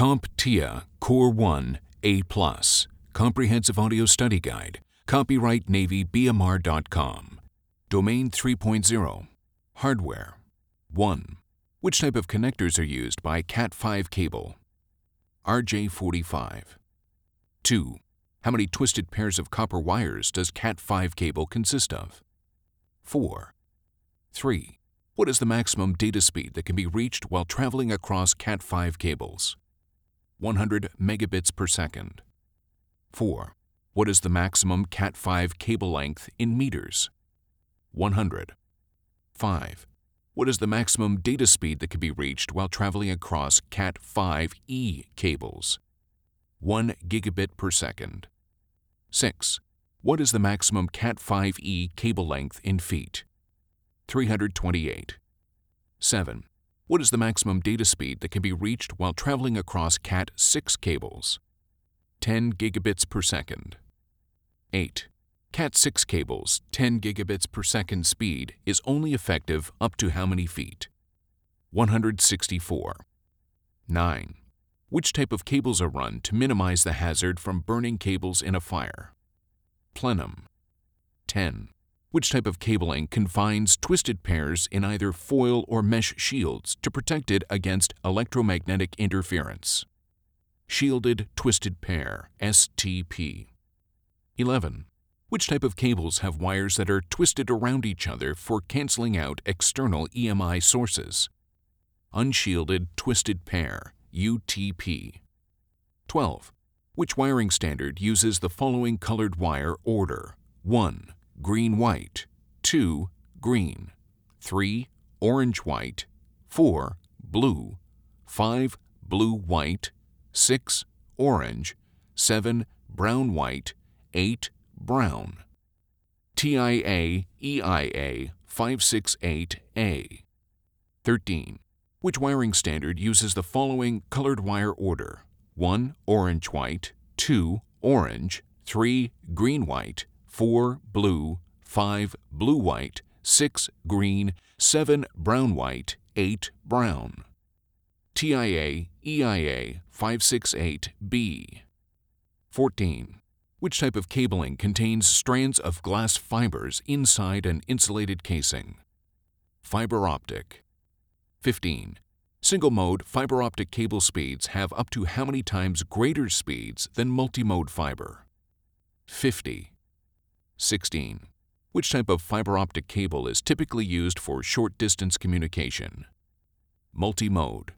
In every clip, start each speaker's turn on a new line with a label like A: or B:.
A: CompTIA Core 1 A+, Comprehensive Audio Study Guide, copyright NavyBMR.com. Domain 3.0 Hardware 1. Which type of connectors are used by Cat5 cable? RJ45. 2. How many twisted pairs of copper wires does Cat5 cable consist of? 4. 3. What is the maximum data speed that can be reached while traveling across Cat5 cables? 100 megabits per second. 4. What is the maximum Cat5 cable length in meters? 100. 5. What is the maximum data speed that can be reached while traveling across Cat5e cables? 1 gigabit per second. 6. What is the maximum Cat5e cable length in feet? 328. 7. What is the maximum data speed that can be reached while traveling across Cat6 cables? 10 gigabits per second. 8. Cat6 cables 10 gigabits per second speed is only effective up to how many feet? 164. 9. Which type of cables are run to minimize the hazard from burning cables in a fire? Plenum. 10. Which type of cabling confines twisted pairs in either foil or mesh shields to protect it against electromagnetic interference? Shielded Twisted Pair STP. 11. Which type of cables have wires that are twisted around each other for canceling out external EMI sources? Unshielded Twisted Pair, UTP. 12. Which wiring standard uses the following colored wire order? 1. Green white. 2. Green. 3. Orange white. 4. Blue. 5. Blue white. 6. Orange. 7. Brown white. 8 Brown. TIA EIA 568A. 13. Which wiring standard uses the following colored wire order? 1. Orange white, 2. Orange, 3. Green white, 4. Blue, 5. Blue white, 6. Green, 7. Brown white, 8. Brown. TIA EIA 568B. 14. Which type of cabling contains strands of glass fibers inside an insulated casing? Fiber optic. 15. Single mode fiber optic cable speeds have up to how many times greater speeds than multimode fiber? 50. 16. Which type of fiber optic cable is typically used for short distance communication? Multimode.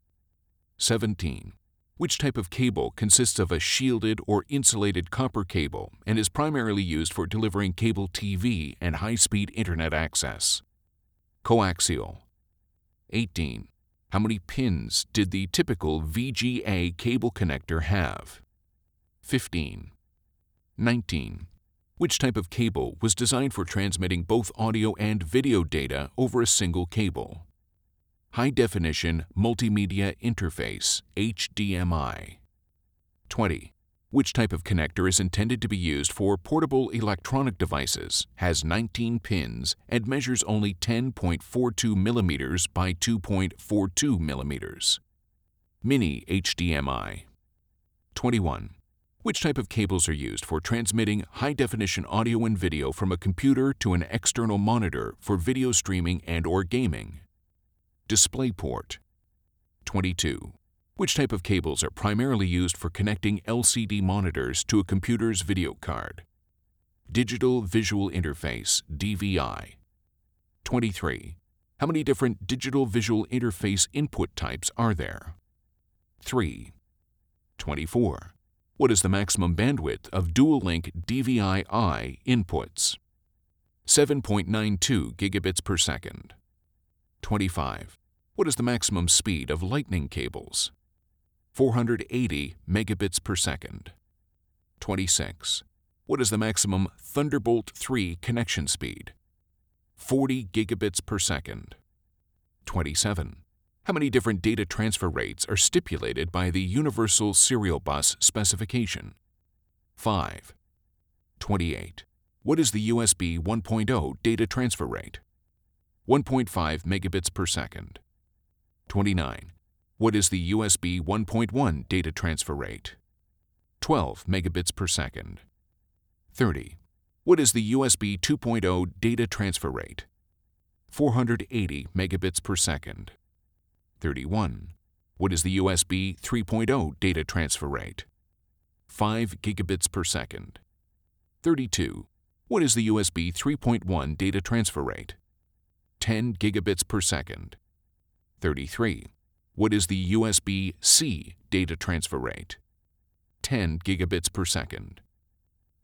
A: 17. Which type of cable consists of a shielded or insulated copper cable and is primarily used for delivering cable TV and high speed internet access? Coaxial. 18. How many pins did the typical VGA cable connector have? 15. 19. Which type of cable was designed for transmitting both audio and video data over a single cable? High Definition Multimedia Interface HDMI. 20. Which type of connector is intended to be used for portable electronic devices, has 19 pins, and measures only 10.42 millimeters by 2.42 millimeters? Mini HDMI. 21. Which type of cables are used for transmitting high definition audio and video from a computer to an external monitor for video streaming and or gaming? DisplayPort. 22. Which type of cables are primarily used for connecting LCD monitors to a computer's video card? Digital Visual Interface DVI. 23. How many different digital visual interface input types are there? 3. 24. What is the maximum bandwidth of dual link DVI-I inputs? 7.92 gigabits per second. 25. What is the maximum speed of lightning cables? 480 megabits per second. 26. What is the maximum Thunderbolt 3 connection speed? 40 gigabits per second. 27. How many different data transfer rates are stipulated by the Universal Serial Bus specification? 5. 28. What is the USB 1.0 data transfer rate? 1.5 megabits per second. 29. What is the USB 1.1 data transfer rate? 12 megabits per second. 30. What is the USB 2.0 data transfer rate? 480 megabits per second. 31. What is the USB 3.0 data transfer rate? 5 gigabits per second. 32. What is the USB 3.1 data transfer rate? 10 gigabits per second. 33. What is the USB C data transfer rate? 10 gigabits per second.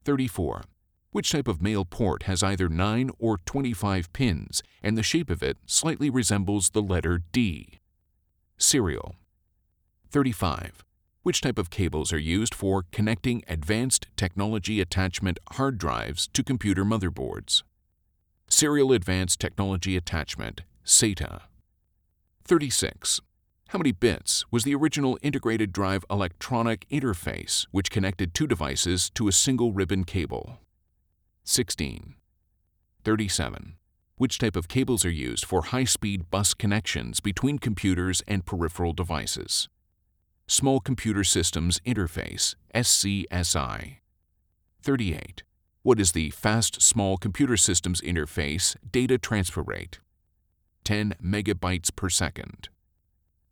A: 34. Which type of male port has either 9 or 25 pins and the shape of it slightly resembles the letter D? Serial. 35. Which type of cables are used for connecting advanced technology attachment hard drives to computer motherboards? Serial Advanced Technology Attachment, SATA. 36. How many bits was the original integrated drive electronic interface which connected two devices to a single ribbon cable? 16. 37. Which type of cables are used for high-speed bus connections between computers and peripheral devices? Small Computer Systems Interface, SCSI. 38. What is the Fast Small Computer Systems Interface data transfer rate? 10 megabytes per second.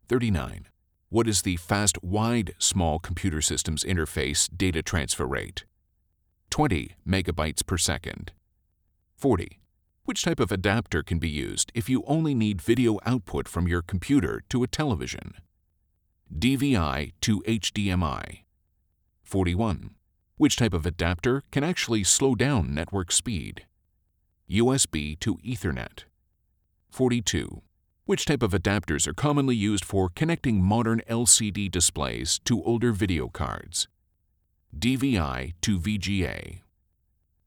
A: 39. What is the Fast Wide Small Computer Systems Interface data transfer rate? 20 megabytes per second. 40. Which type of adapter can be used if you only need video output from your computer to a television? DVI to HDMI. 41. Which type of adapter can actually slow down network speed? USB to Ethernet. 42. Which type of adapters are commonly used for connecting modern LCD displays to older video cards? DVI to VGA.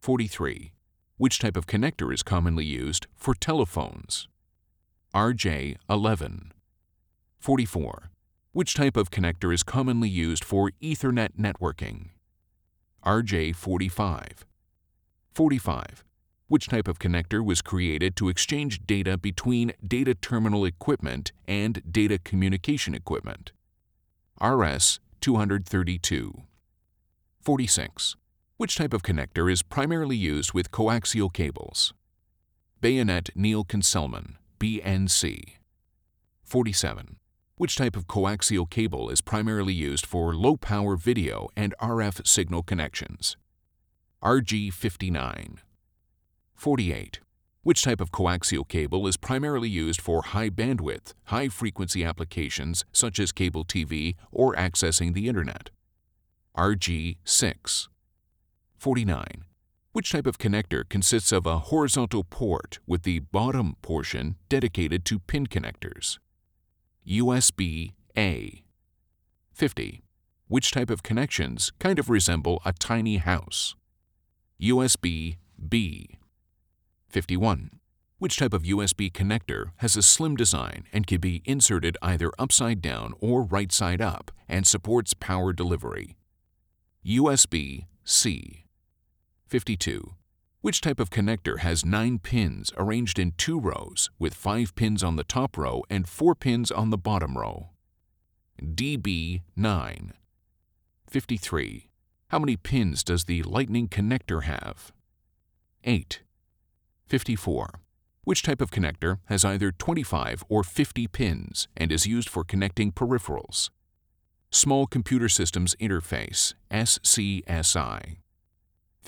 A: 43. Which type of connector is commonly used for telephones? RJ11. 44. Which type of connector is commonly used for Ethernet networking? RJ45. 45. Which type of connector was created to exchange data between data terminal equipment and data communication equipment? RS232. 46. Which type of connector is primarily used with coaxial cables? Bayonet Neill-Concelman, BNC. 47. Which type of coaxial cable is primarily used for low-power video and RF signal connections? RG59. 48. Which type of coaxial cable is primarily used for high bandwidth, high frequency applications such as cable TV or accessing the Internet? RG6. 49. Which type of connector consists of a horizontal port with the bottom portion dedicated to pin connectors? USB A. 50. Which type of connections kind of resemble a tiny house? USB B. 51. Which type of USB connector has a slim design and can be inserted either upside down or right side up and supports power delivery? USB C. 52. Which type of connector has 9 pins arranged in two rows with 5 pins on the top row and 4 pins on the bottom row? DB9. 53. How many pins does the lightning connector have? 8. 54. Which type of connector has either 25 or 50 pins and is used for connecting peripherals? Small Computer Systems Interface, SCSI.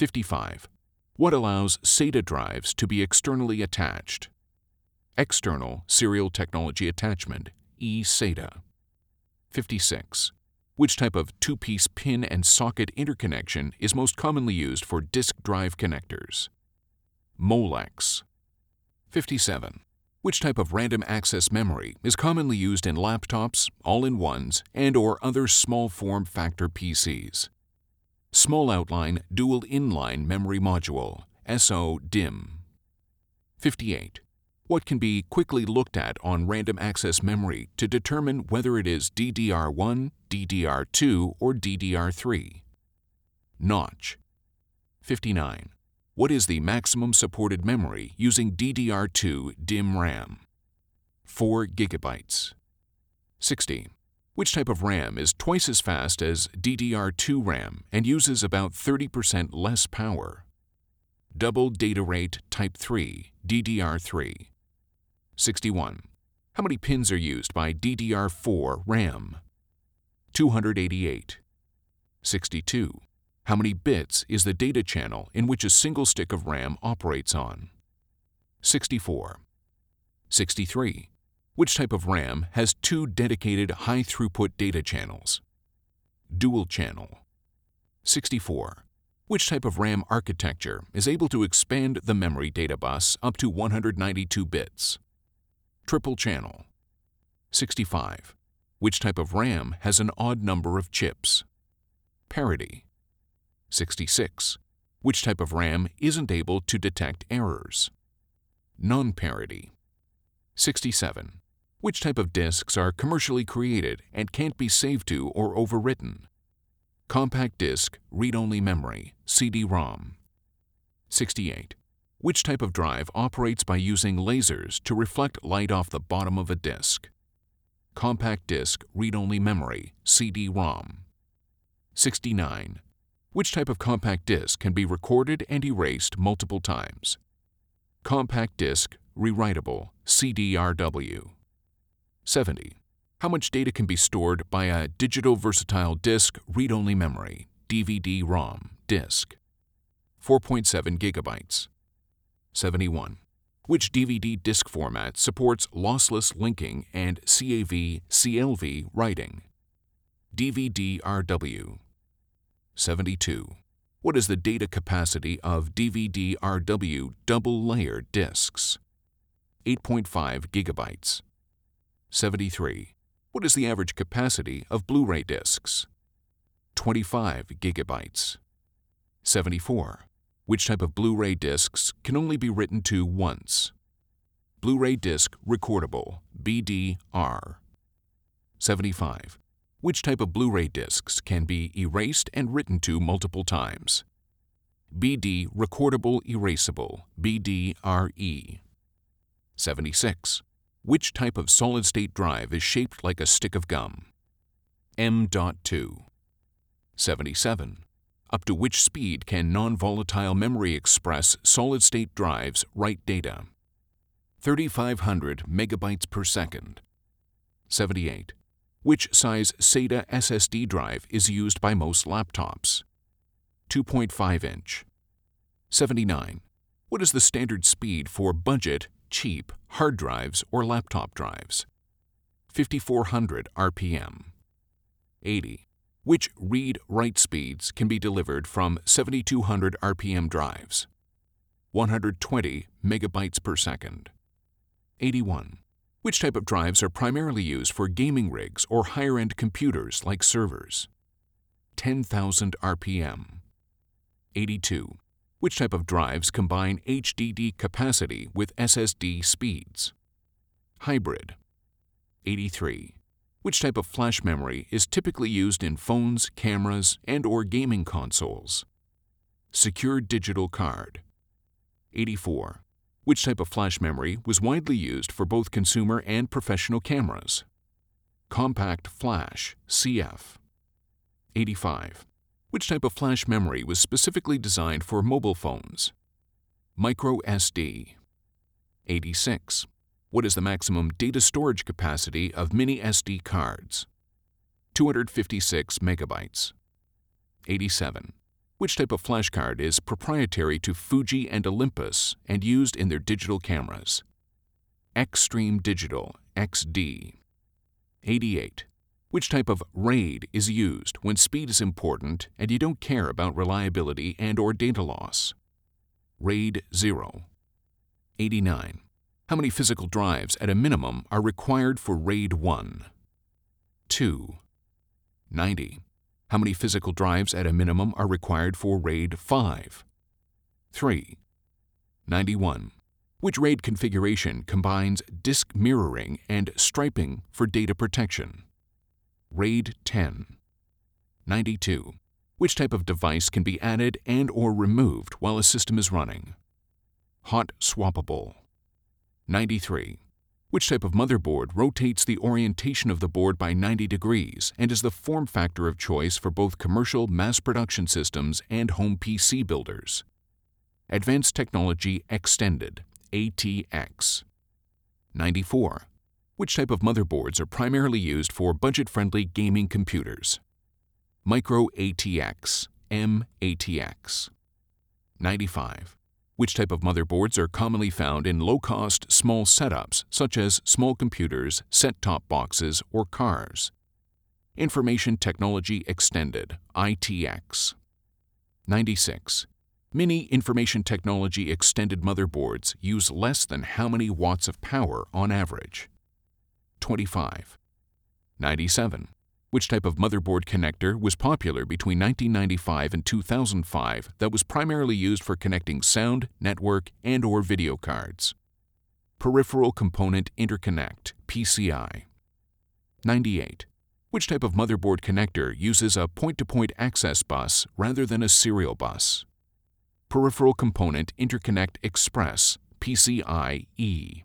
A: 55. What allows SATA drives to be externally attached? External Serial Technology Attachment, eSATA. 56. Which type of two-piece pin and socket interconnection is most commonly used for disk drive connectors? Molex. 57. Which type of random access memory is commonly used in laptops, all-in-ones, and or other small form factor PCs? Small Outline Dual Inline Memory Module, SO-DIMM. 58. What can be quickly looked at on random access memory to determine whether it is DDR1, DDR2, or DDR3? Notch. 59. What is the maximum supported memory using DDR2 DIMM RAM? 4 gigabytes. 60. Which type of RAM is twice as fast as DDR2 RAM and uses about 30% less power? Double data rate Type 3, DDR3. 61. How many pins are used by DDR4 RAM? 288. 62. How many bits is the data channel in which a single stick of RAM operates on? 64. 63. Which type of RAM has two dedicated high-throughput data channels? Dual channel. 64. Which type of RAM architecture is able to expand the memory data bus up to 192 bits? Triple channel. 65. Which type of RAM has an odd number of chips? Parity. 66. Which type of RAM isn't able to detect errors? Non-parity. 67. Which type of disks are commercially created and can't be saved to or overwritten? Compact disk, read-only memory, CD-ROM. 68. Which type of drive operates by using lasers to reflect light off the bottom of a disk? Compact disk, read-only memory, CD-ROM. 69. Which type of compact disk can be recorded and erased multiple times? Compact disk, rewritable, CDRW. 70. How much data can be stored by a digital versatile disk read-only memory, DVD-ROM, disk? 4.7 gigabytes. 71. Which DVD disk format supports lossless linking and CAV CLV writing? DVD-RW. 72. What is the data capacity of DVD-RW double-layer disks? 8.5 gigabytes. 73. What is the average capacity of Blu-ray discs? 25 gigabytes. 74. Which type of Blu-ray discs can only be written to once? Blu-ray disc recordable, BDR. 75. Which type of Blu-ray discs can be erased and written to multiple times? BD recordable erasable, BDRE. 76. Which type of solid-state drive is shaped like a stick of gum? M.2. 77. Up to which speed can non-volatile memory express solid-state drives write data? 3500 megabytes per second. 78. Which size SATA SSD drive is used by most laptops? 2.5 inch. 79. What is the standard speed for budget cheap hard drives or laptop drives. 5400 RPM. 80. Which read-write speeds can be delivered from 7200 RPM drives? 120 megabytes per second. 81. Which type of drives are primarily used for gaming rigs or higher-end computers like servers? 10,000 RPM. 82. Which type of drives combine HDD capacity with SSD speeds? Hybrid. 83. Which type of flash memory is typically used in phones, cameras, and or gaming consoles? Secure digital card. 84. Which type of flash memory was widely used for both consumer and professional cameras? Compact flash, CF. 85. Which type of flash memory was specifically designed for mobile phones? Micro SD. 86. What is the maximum data storage capacity of mini SD cards? 256 megabytes. 87. Which type of flash card is proprietary to Fuji and Olympus and used in their digital cameras? Extreme Digital, XD. 88. Which type of RAID is used when speed is important and you don't care about reliability and or data loss? RAID 0. 89. How many physical drives at a minimum are required for RAID 1? 2. 90. How many physical drives at a minimum are required for RAID 5? 3. 91. Which RAID configuration combines disk mirroring and striping for data protection? RAID 10. 92. Which type of device can be added and or removed while a system is running? Hot swappable. 93. Which type of motherboard rotates the orientation of the board by 90 degrees and is the form factor of choice for both commercial mass production systems and home PC builders? Advanced Technology Extended, ATX. 94. Which type of motherboards are primarily used for budget friendly gaming computers? Micro ATX, MATX. 95. Which type of motherboards are commonly found in low cost, small setups such as small computers, set top boxes, or cars? Information Technology Extended, ITX. 96. Many Information Technology Extended motherboards use less than how many watts of power on average? 25. 97. Which type of motherboard connector was popular between 1995 and 2005 that was primarily used for connecting sound, network, and or video cards? Peripheral Component Interconnect, PCI. 98. Which type of motherboard connector uses a point-to-point access bus rather than a serial bus? Peripheral Component Interconnect Express, PCIe.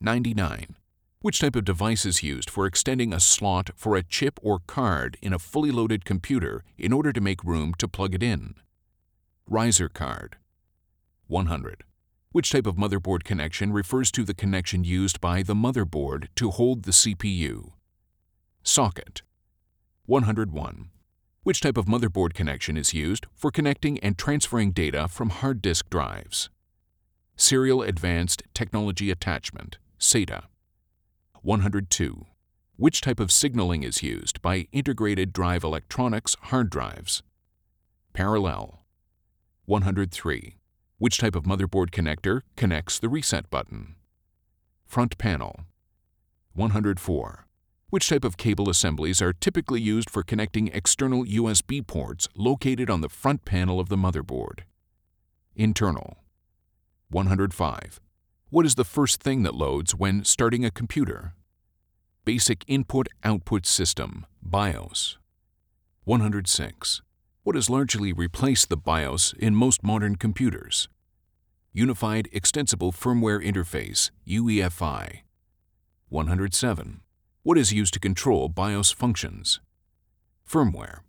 A: 99. Which type of device is used for extending a slot for a chip or card in a fully loaded computer in order to make room to plug it in? Riser card. 100. Which type of motherboard connection refers to the connection used by the motherboard to hold the CPU? Socket. 101. Which type of motherboard connection is used for connecting and transferring data from hard disk drives? Serial Advanced Technology Attachment, SATA. 102. Which type of signaling is used by integrated drive electronics hard drives? Parallel. 103. Which type of motherboard connector connects the reset button? Front panel. 104. Which type of cable assemblies are typically used for connecting external USB ports located on the front panel of the motherboard? Internal. 105. What is the first thing that loads when starting a computer? Basic Input Output System, BIOS. 106. What has largely replaced the BIOS in most modern computers? Unified Extensible Firmware Interface, UEFI. 107. What is used to control BIOS functions? Firmware.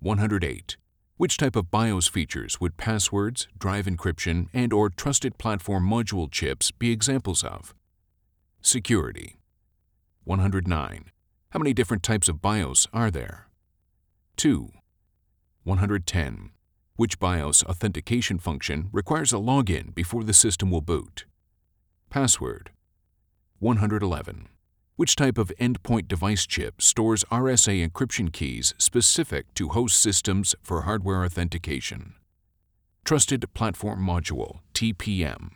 A: 108. Which type of BIOS features would passwords, drive encryption, and or trusted platform module chips be examples of? Security. 109. How many different types of BIOS are there? 2. 110. Which BIOS authentication function requires a login before the system will boot? Password. 111. Which type of endpoint device chip stores RSA encryption keys specific to host systems for hardware authentication? Trusted Platform Module, TPM.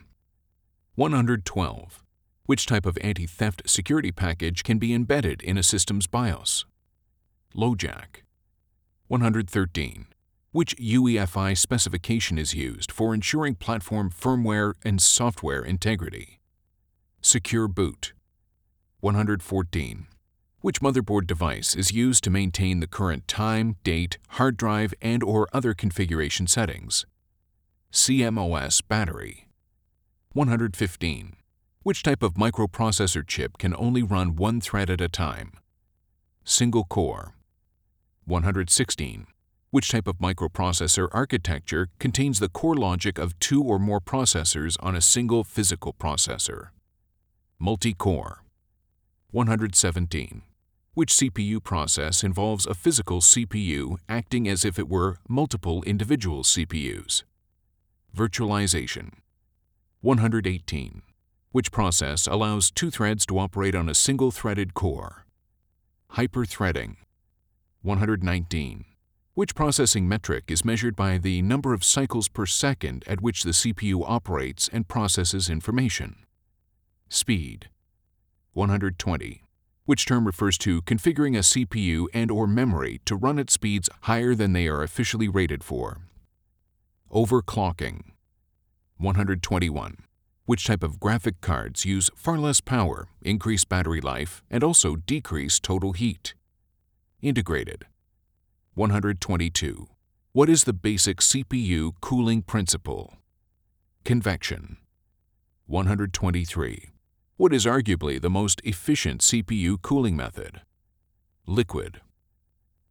A: 112. Which type of anti-theft security package can be embedded in a system's BIOS? LoJack. 113. Which UEFI specification is used for ensuring platform firmware and software integrity? Secure Boot. 114. Which motherboard device is used to maintain the current time, date, hard drive, and or other configuration settings? CMOS battery. 115. Which type of microprocessor chip can only run one thread at a time? Single core. 116. Which type of microprocessor architecture contains the core logic of two or more processors on a single physical processor? Multi-core. 117. Which CPU process involves a physical CPU acting as if it were multiple individual CPUs? Virtualization. 118. Which process allows two threads to operate on a single threaded core? Hyperthreading. 119. Which processing metric is measured by the number of cycles per second at which the CPU operates and processes information? Speed. 120, which term refers to configuring a CPU and or memory to run at speeds higher than they are officially rated for. Overclocking. 121, which type of graphic cards use far less power, increase battery life, and also decrease total heat. Integrated. 122. What is the basic CPU cooling principle? Convection. 123 What is arguably the most efficient CPU cooling method? Liquid.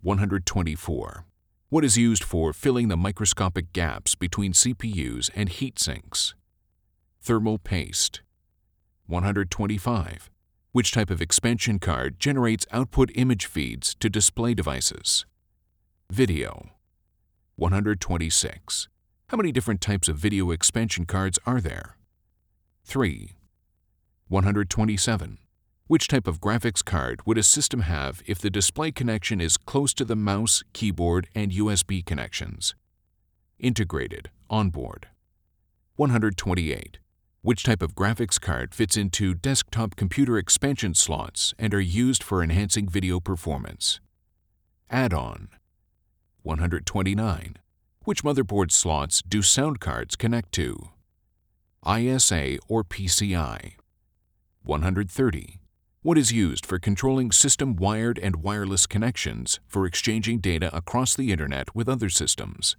A: 124. What is used for filling the microscopic gaps between CPUs and heat sinks? Thermal paste. 125. Which type of expansion card generates output image feeds to display devices? Video. 126. How many different types of video expansion cards are there? 3. 127. Which type of graphics card would a system have if the display connection is close to the mouse, keyboard, and USB connections? Integrated, onboard. 128. Which type of graphics card fits into desktop computer expansion slots and are used for enhancing video performance? Add-on. 129. Which motherboard slots do sound cards connect to? ISA or PCI? 130. What is used for controlling system wired and wireless connections for exchanging data across the Internet with other systems?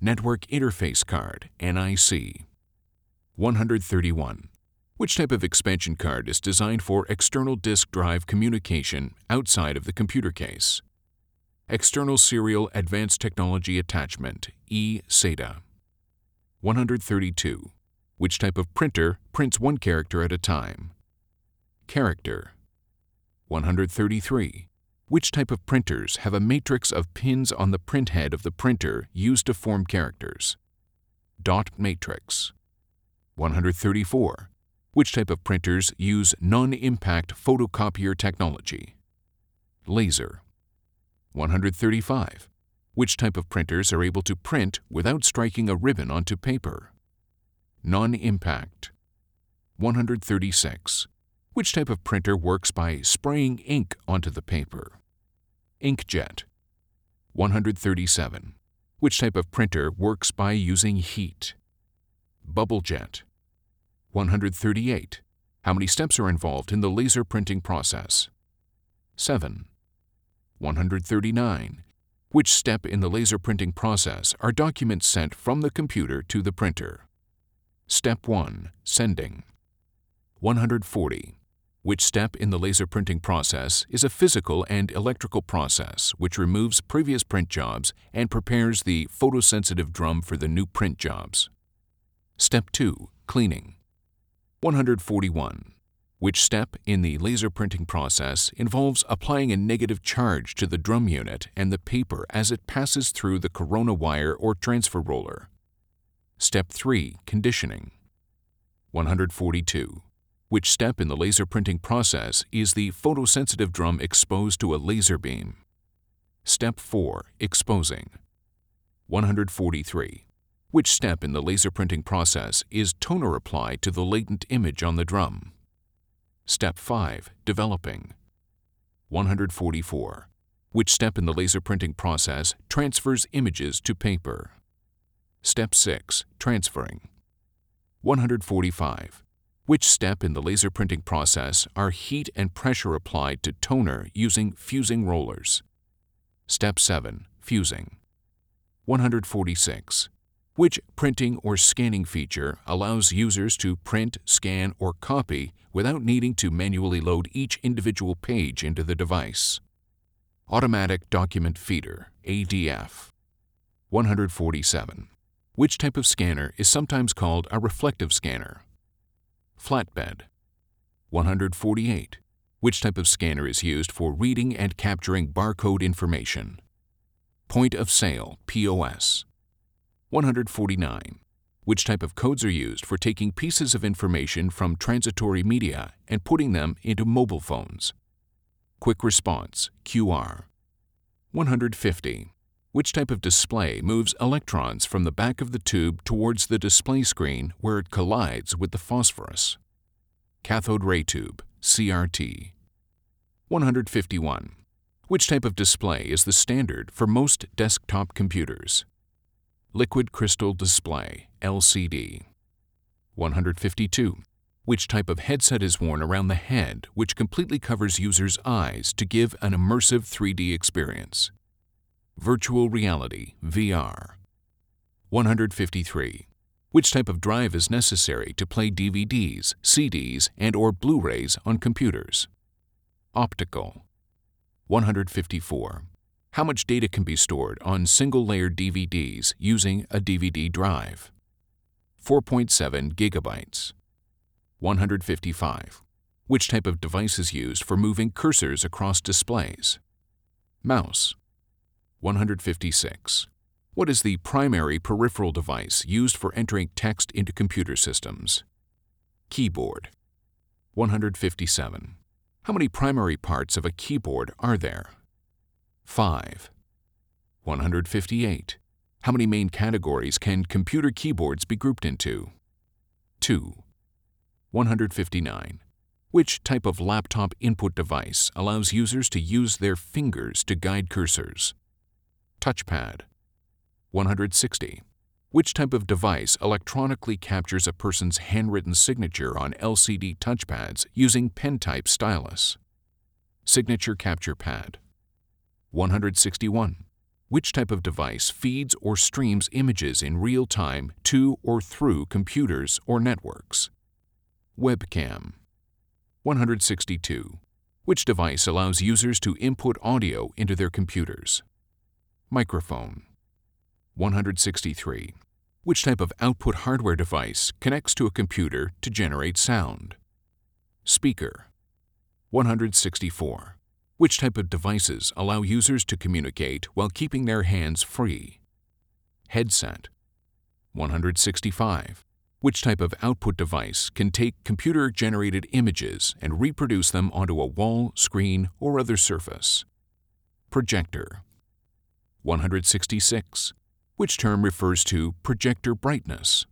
A: Network Interface Card, NIC. 131. Which type of expansion card is designed for external disk drive communication outside of the computer case? External Serial Advanced Technology Attachment, eSATA. 132. Which type of printer prints one character at a time? Character. 133. Which type of printers have a matrix of pins on the print head of the printer used to form characters? Dot matrix. 134. Which type of printers use non-impact photocopier technology? Laser. 135. Which type of printers are able to print without striking a ribbon onto paper? Non-impact. 136. Which type of printer works by spraying ink onto the paper? Inkjet. 137. Which type of printer works by using heat? Bubblejet. 138. How many steps are involved in the laser printing process? 7. 139. Which step in the laser printing process are documents sent from the computer to the printer? Step 1. Sending. 140. Which step in the laser printing process is a physical and electrical process which removes previous print jobs and prepares the photosensitive drum for the new print jobs? Step 2. Cleaning. 141. Which step in the laser printing process involves applying a negative charge to the drum unit and the paper as it passes through the corona wire or transfer roller? Step 3. Conditioning. 142. Which step in the laser printing process is the photosensitive drum exposed to a laser beam? Step 4. Exposing. 143. Which step in the laser printing process is toner applied to the latent image on the drum? Step 5. Developing. 144. Which step in the laser printing process transfers images to paper? Step 6. Transferring. 145. Which step in the laser printing process are heat and pressure applied to toner using fusing rollers? Step 7. Fusing. 146. Which printing or scanning feature allows users to print, scan, or copy without needing to manually load each individual page into the device? Automatic Document Feeder, ADF. 147. Which type of scanner is sometimes called a reflective scanner? Flatbed. 148. Which type of scanner is used for reading and capturing barcode information? Point of sale, POS. 149. Which type of codes are used for taking pieces of information from transitory media and putting them into mobile phones? Quick response, QR. 150. Which type of display moves electrons from the back of the tube towards the display screen where it collides with the phosphorus? Cathode ray tube, CRT. 151. Which type of display is the standard for most desktop computers? Liquid Crystal Display, LCD. 152. Which type of headset is worn around the head which completely covers users' eyes to give an immersive 3D experience? Virtual Reality, VR. 153. Which type of drive is necessary to play DVDs, CDs, and or Blu-rays on computers? Optical. 154. How much data can be stored on single-layer DVDs using a DVD drive? 4.7 gigabytes. 155. Which type of device is used for moving cursors across displays? Mouse. 156. What is the primary peripheral device used for entering text into computer systems? Keyboard. 157. How many primary parts of a keyboard are there? 5. 158. How many main categories can computer keyboards be grouped into? 2. 159. Which type of laptop input device allows users to use their fingers to guide cursors? Touchpad. 160. Which type of device electronically captures a person's handwritten signature on LCD touchpads using pen-type stylus? Signature Capture Pad. 161. Which type of device feeds or streams images in real time to or through computers or networks? Webcam. 162. Which device allows users to input audio into their computers? Microphone. 163. Which type of output hardware device connects to a computer to generate sound? Speaker. 164. Which type of devices allow users to communicate while keeping their hands free? Headset. 165. Which type of output device can take computer-generated images and reproduce them onto a wall, screen, or other surface? Projector. 166. Which term refers to projector brightness?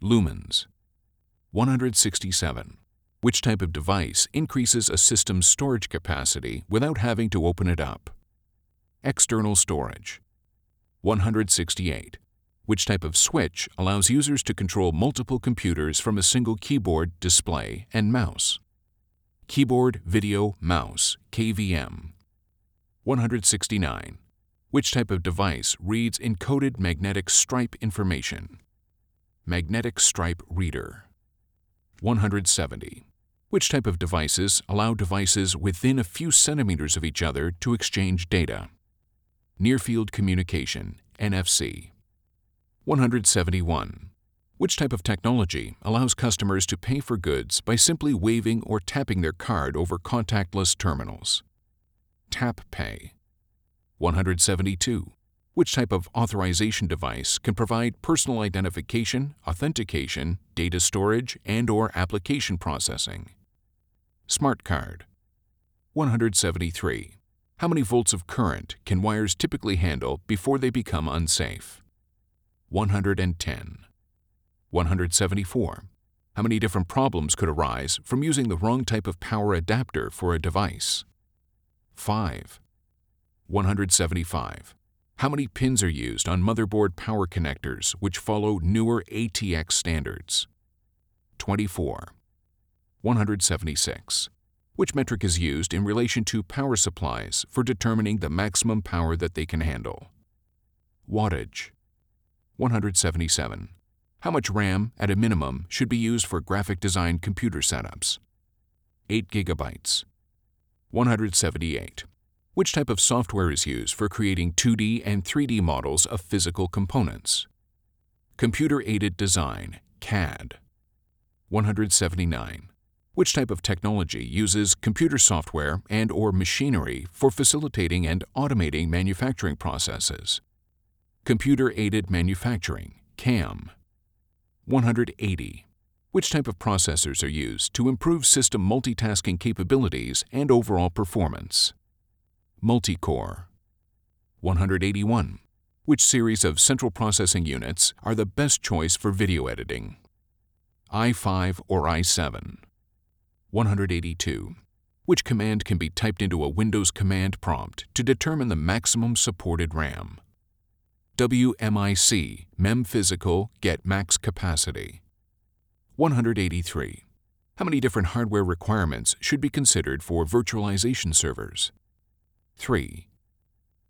A: Lumens. 167. Which type of device increases a system's storage capacity without having to open it up? External storage. 168. Which type of switch allows users to control multiple computers from a single keyboard, display, and mouse? Keyboard Video Mouse, KVM. 169. Which type of device reads encoded magnetic stripe information? Magnetic stripe reader. 170. Which type of devices allow devices within a few centimeters of each other to exchange data? Near Field Communication, NFC. 171. Which type of technology allows customers to pay for goods by simply waving or tapping their card over contactless terminals? Tap Pay. 172. Which type of authorization device can provide personal identification, authentication, data storage, and or application processing? Smart Card. 173. How many volts of current can wires typically handle before they become unsafe? 110. 174. How many different problems could arise from using the wrong type of power adapter for a device? 5. 175. How many pins are used on motherboard power connectors which follow newer ATX standards? 24. 176. Which metric is used in relation to power supplies for determining the maximum power that they can handle? Wattage. 177. How much RAM, at a minimum, should be used for graphic design computer setups? 8 gigabytes. 178. Which type of software is used for creating 2D and 3D models of physical components? Computer-aided design, CAD. 179. Which type of technology uses computer software and or machinery for facilitating and automating manufacturing processes? Computer-aided manufacturing, CAM. 180. Which type of processors are used to improve system multitasking capabilities and overall performance? Multicore. 181. Which series of central processing units are the best choice for video editing? i5 or i7? 182. Which command can be typed into a Windows command prompt to determine the maximum supported RAM? WMIC, MEM Physical, Get Max Capacity. 183. How many different hardware requirements should be considered for virtualization servers? 3.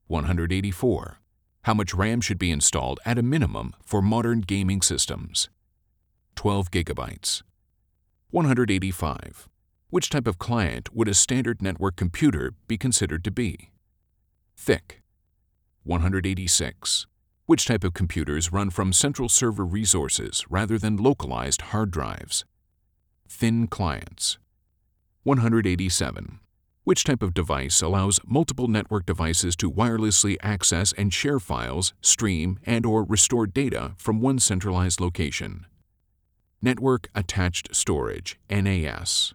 A: 184. How much RAM should be installed at a minimum for modern gaming systems? 12 gigabytes. 185. Which type of client would a standard network computer be considered to be? Thick. 186. Which type of computers run from central server resources rather than localized hard drives? Thin clients. 187. Which type of device allows multiple network devices to wirelessly access and share files, stream, and or restore data from one centralized location? Network Attached Storage, NAS.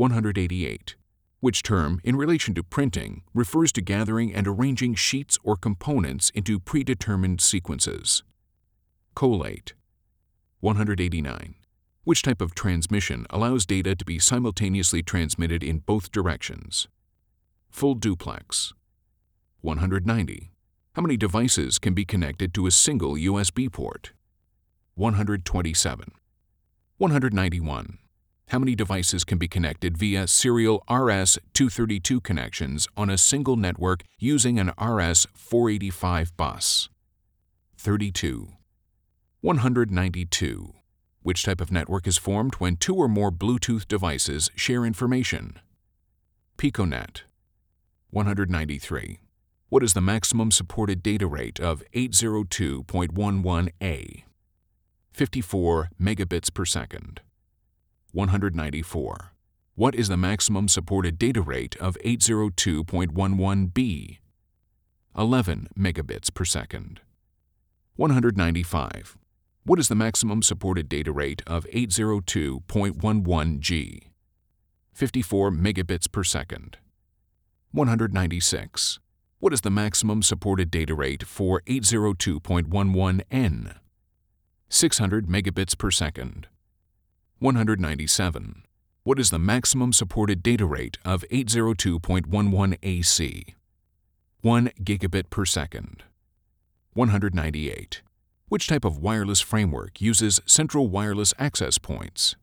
A: 188 which term, in relation to printing, refers to gathering and arranging sheets or components into predetermined sequences. Collate. 189. Which type of transmission allows data to be simultaneously transmitted in both directions? Full duplex. 190. How many devices can be connected to a single USB port? 127. 191. How many devices can be connected via serial RS-232 connections on a single network using an RS-485 bus? 32. 192. Which type of network is formed when two or more Bluetooth devices share information? Piconet. 193. What is the maximum supported data rate of 802.11a? 54 megabits per second. 194. What is the maximum supported data rate of 802.11b? 11 megabits per second. 195. What is the maximum supported data rate of 802.11g? 54 megabits per second. 196. What is the maximum supported data rate for 802.11n? 600 megabits per second. 197. What is the maximum supported data rate of 802.11 AC? 1 gigabit per second. 198. Which type of wireless framework uses central wireless access points?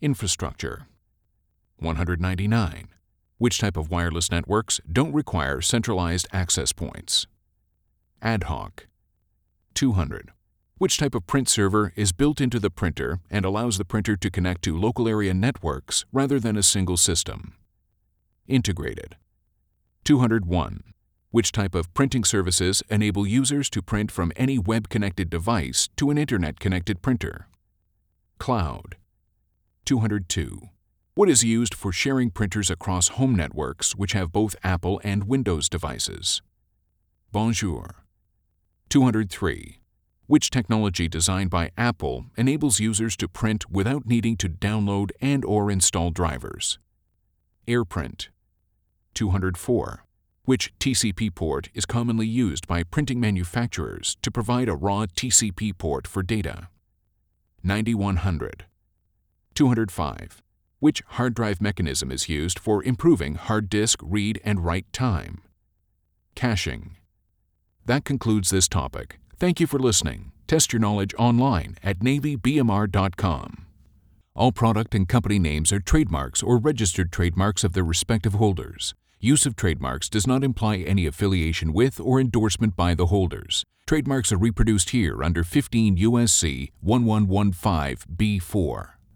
A: Infrastructure. 199. Which type of wireless networks don't require centralized access points? Ad hoc. 200. Which type of print server is built into the printer and allows the printer to connect to local area networks rather than a single system? Integrated. 201. Which type of printing services enable users to print from any web-connected device to an internet-connected printer? Cloud. 202. What is used for sharing printers across home networks which have both Apple and Windows devices? Bonjour. 203. Which technology designed by Apple enables users to print without needing to download and or install drivers? AirPrint. 204. Which TCP port is commonly used by printing manufacturers to provide a raw TCP port for data? 9100. 205. Which hard drive mechanism is used for improving hard disk read and write time? Caching. That concludes this topic. Thank you for listening. Test your knowledge online at NavyBMR.com. All product and company names are trademarks or registered trademarks of their respective holders. Use of trademarks does not imply any affiliation with or endorsement by the holders. Trademarks are reproduced here under 15 USC 1115 B4.